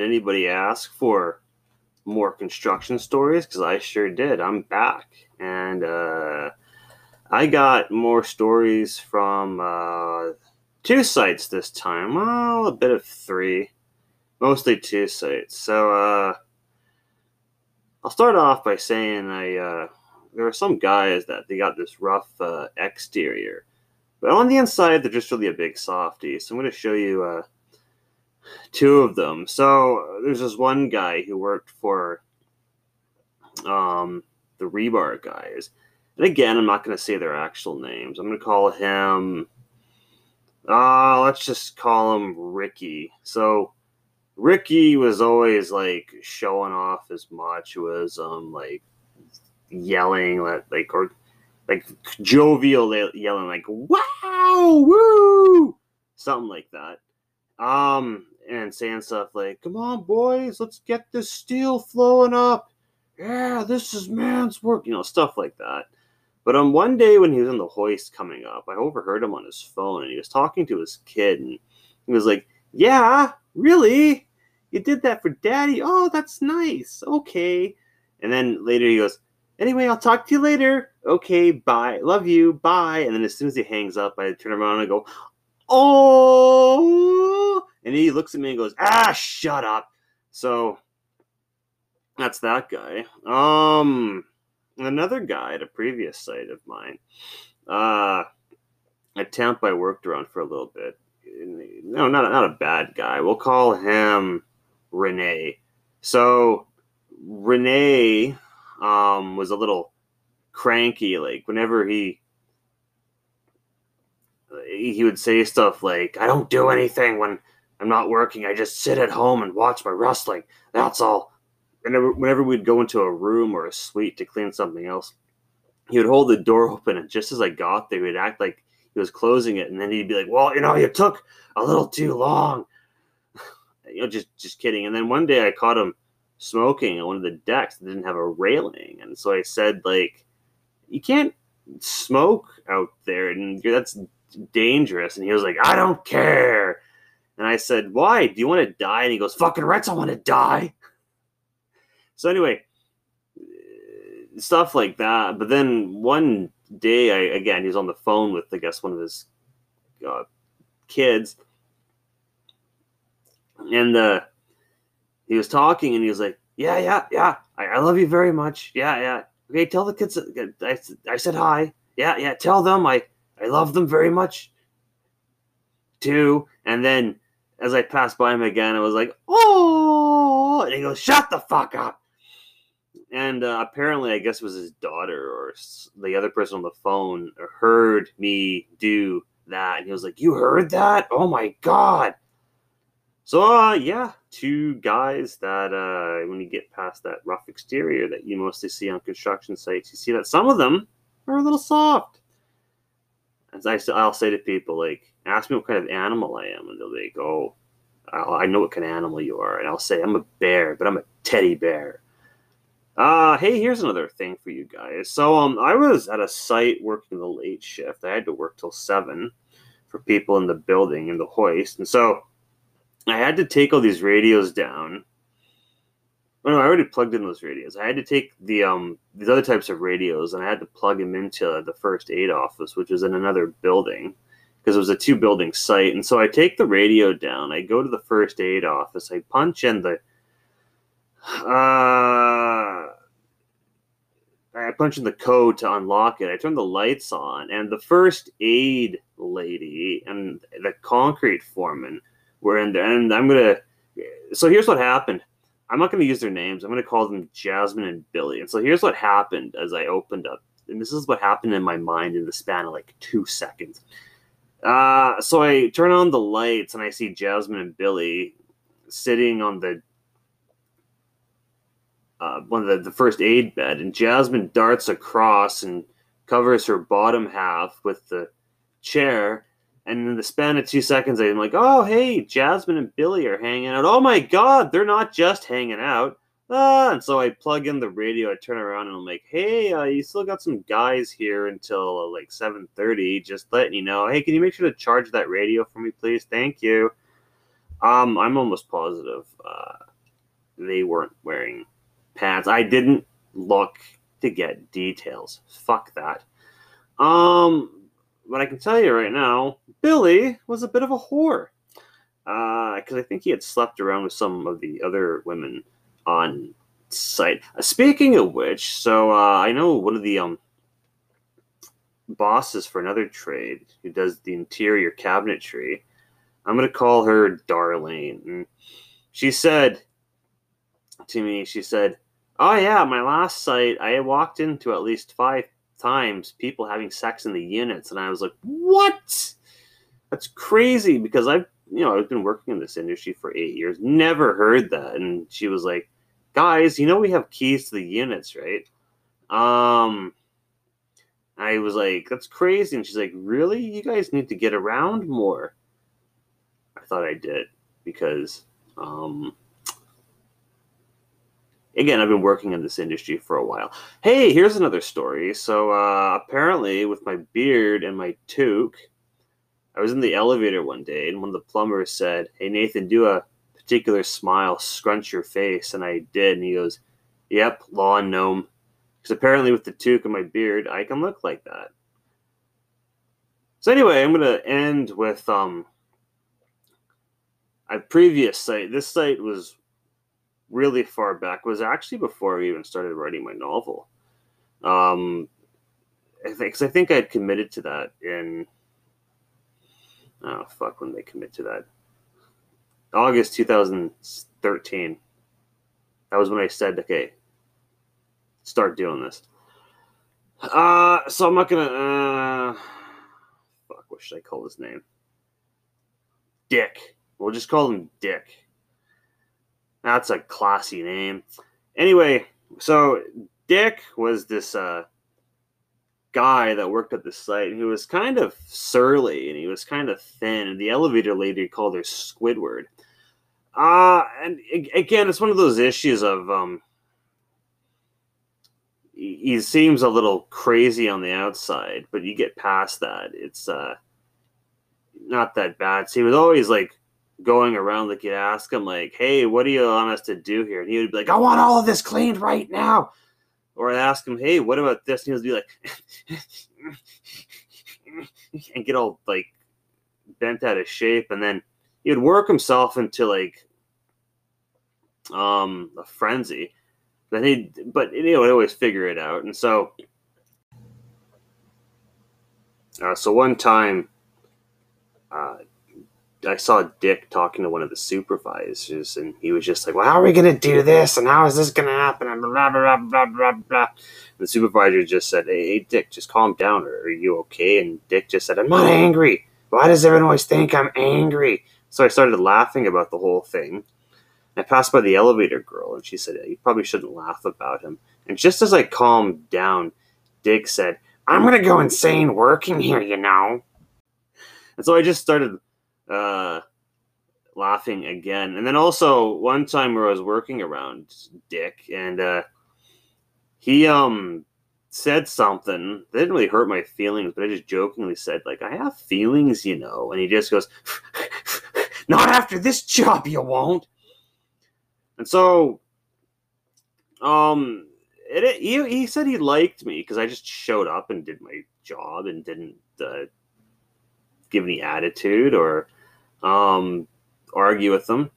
anybody ask for more construction stories? Because I sure did. I'm back. And uh, I got more stories from uh, two sites this time. Well, a bit of three. Mostly two sites. So uh, I'll start off by saying I uh, there are some guys that they got this rough uh, exterior, but on the inside they're just really a big softy. So I'm going to show you uh, two of them. So there's this one guy who worked for um, the rebar guys, and again I'm not going to say their actual names. I'm going to call him. Uh, let's just call him Ricky. So Ricky was always like showing off his much was um like yelling like or like jovial yelling like wow woo something like that um and saying stuff like come on boys let's get this steel flowing up yeah this is man's work you know stuff like that but on one day when he was in the hoist coming up i overheard him on his phone and he was talking to his kid and he was like yeah really you did that for daddy oh that's nice okay and then later he goes Anyway, I'll talk to you later. Okay, bye. Love you. Bye. And then as soon as he hangs up, I turn around and go, Oh. And he looks at me and goes, Ah, shut up. So that's that guy. Um, another guy at a previous site of mine. Uh, a temp I worked around for a little bit. No, not not a bad guy. We'll call him Renee. So Renee um, was a little cranky. Like whenever he he would say stuff like, "I don't do anything when I'm not working. I just sit at home and watch my wrestling. That's all." Whenever, whenever we'd go into a room or a suite to clean something else, he would hold the door open, and just as I got there, he'd act like he was closing it, and then he'd be like, "Well, you know, you took a little too long." you know, just just kidding. And then one day I caught him smoking on one of the decks that didn't have a railing. And so I said, like, you can't smoke out there and that's dangerous. And he was like, I don't care. And I said, Why? Do you want to die? And he goes, Fucking Rex, I want to die. So anyway, stuff like that. But then one day, I again, he's on the phone with, I guess, one of his uh, kids. And uh, he was talking and he was like, "Yeah, yeah, yeah. I, I love you very much. Yeah, yeah. Okay, tell the kids. I, I said hi. Yeah, yeah. Tell them I I love them very much too." And then as I passed by him again, I was like, "Oh!" And he goes, "Shut the fuck up." And uh, apparently, I guess it was his daughter or the other person on the phone heard me do that, and he was like, "You heard that? Oh my god!" So uh, yeah, two guys that uh, when you get past that rough exterior that you mostly see on construction sites, you see that some of them are a little soft. As I, I'll say to people, like, ask me what kind of animal I am, and they'll be like, oh, I know what kind of animal you are, and I'll say I'm a bear, but I'm a teddy bear. Uh, hey, here's another thing for you guys. So, um, I was at a site working the late shift. I had to work till seven for people in the building in the hoist, and so I had to take all these radios down. Oh, no, I already plugged in those radios. I had to take the um these other types of radios and I had to plug them into the first aid office, which was in another building because it was a two building site. And so I take the radio down. I go to the first aid office. I punch in the uh I punch in the code to unlock it. I turn the lights on, and the first aid lady and the concrete foreman were in there. And I'm gonna. So here's what happened. I'm not gonna use their names. I'm gonna call them Jasmine and Billy. And so here's what happened as I opened up. And this is what happened in my mind in the span of like two seconds. Uh, so I turn on the lights and I see Jasmine and Billy sitting on the uh, one of the, the first aid bed, and Jasmine darts across and covers her bottom half with the chair, and in the span of two seconds, I'm like, oh, hey, Jasmine and Billy are hanging out. Oh my God, they're not just hanging out. Ah, and so I plug in the radio, I turn around, and I'm like, hey, uh, you still got some guys here until uh, like 7.30, just letting you know. Hey, can you make sure to charge that radio for me, please? Thank you. Um, I'm almost positive. Uh, they weren't wearing pants. I didn't look to get details. Fuck that. Um, but I can tell you right now, Billy was a bit of a whore. Because uh, I think he had slept around with some of the other women on site. Uh, speaking of which, so uh, I know one of the um bosses for another trade who does the interior cabinetry. I'm gonna call her Darlene. And she said to me, she said, "Oh yeah, my last site, I walked into at least five times people having sex in the units, and I was like, what? That's crazy because I've you know I've been working in this industry for eight years, never heard that." And she was like, "Guys, you know we have keys to the units, right?" Um, I was like, "That's crazy," and she's like, "Really? You guys need to get around more." I thought I did because um again, I've been working in this industry for a while. Hey, here's another story. So uh, apparently, with my beard and my toque, I was in the elevator one day, and one of the plumbers said, "Hey Nathan, do a particular smile, scrunch your face," and I did. And he goes, "Yep, lawn gnome." Because apparently, with the toque and my beard, I can look like that. So anyway, I'm gonna end with um a previous site. This site was really far back was actually before I even started writing my novel. Um, I think, cause I think I'd committed to that in, oh fuck, when they commit to that, August 2013. That was when I said, okay, start doing this. Uh, so I'm not gonna, uh, fuck, what should I call his name? Dick. We'll just call him Dick. That's a classy name. Anyway, so Dick was this uh, guy that worked at the site and he was kind of surly and he was kind of thin. And the elevator lady called her Squidward. Uh, and again, it's one of those issues of um, he seems a little crazy on the outside, but you get past that. It's uh, not that bad. So he was always like going around, like you'd ask him, like, "Hey, what do you want us to do here?" And he would be like, "I want all of this cleaned right now." Or I'd ask him, "Hey, what about this?" And he would be like, and get all like bent out of shape, and then he'd work himself into like um a frenzy. Then he, but you know, would always figure it out, and so. Uh, so one time, uh, I saw Dick talking to one of the supervisors, and he was just like, "Well, how are we gonna do this? And how is this gonna happen?" And blah blah blah blah blah. And the supervisor just said, hey, "Hey, Dick, just calm down. Are you okay?" And Dick just said, "I'm not oh. angry. Why does everyone always think I'm angry?" So I started laughing about the whole thing. I passed by the elevator girl, and she said, "You probably shouldn't laugh about him." And just as I calmed down, Dick said, "I'm gonna go insane working here, you know." And so I just started uh, laughing again. And then also one time where I was working around Dick and uh, he um said something that didn't really hurt my feelings, but I just jokingly said, like, I have feelings, you know. And he just goes, Not after this job, you won't. And so um it, it, he, he said he liked me because I just showed up and did my job and didn't uh, give any attitude or um, argue with them.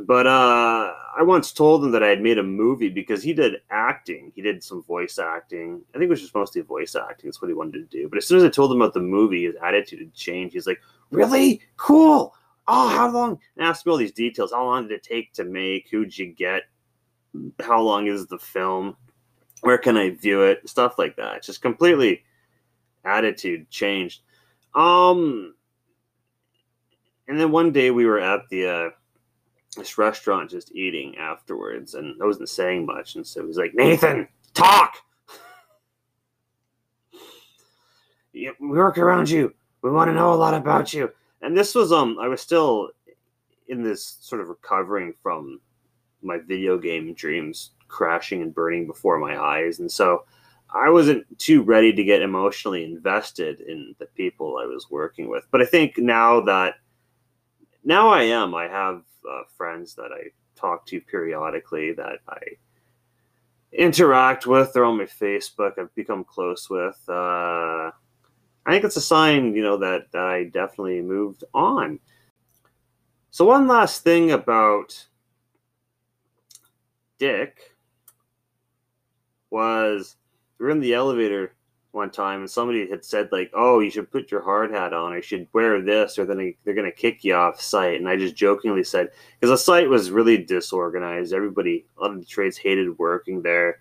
But uh, I once told him that I had made a movie because he did acting. He did some voice acting. I think it was just mostly voice acting. That's what he wanted to do. But as soon as I told him about the movie, his attitude had changed. He's like, "Really? Cool. Oh, how long?" And asked me all these details. How long did it take to make? Who'd you get? How long is the film? Where can I view it? Stuff like that. Just completely attitude changed. Um, and then one day we were at the uh, this restaurant just eating afterwards, and I wasn't saying much, and so he was like, "Nathan, talk." we work around you. We want to know a lot about you. And this was um, I was still in this sort of recovering from my video game dreams crashing and burning before my eyes, and so I wasn't too ready to get emotionally invested in the people I was working with. But I think now that now I am. I have uh, friends that I talk to periodically that I interact with. They're on my Facebook. I've become close with. Uh, I think it's a sign, you know, that, that I definitely moved on. So one last thing about Dick was we were in the elevator one time and somebody had said like, "Oh, you should put your hard hat on, or you should wear this, or then they're gonna kick you off site." And I just jokingly said, because the site was really disorganized. Everybody, a lot of the trades hated working there.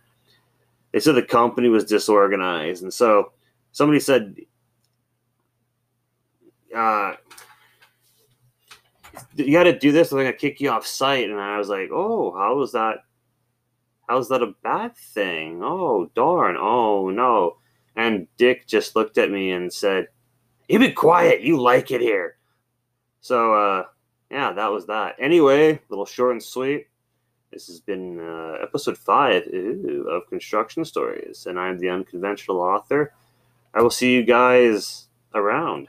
They said the company was disorganized, and so somebody said, uh, "You got to do this, or they're gonna kick you off site." And I was like, "Oh, how is that?" How's that a bad thing? Oh, darn. Oh, no. And Dick just looked at me and said, You be quiet. You like it here. So, uh, yeah, that was that. Anyway, little short and sweet. This has been uh, episode five ooh, of Construction Stories, and I'm the unconventional author. I will see you guys around.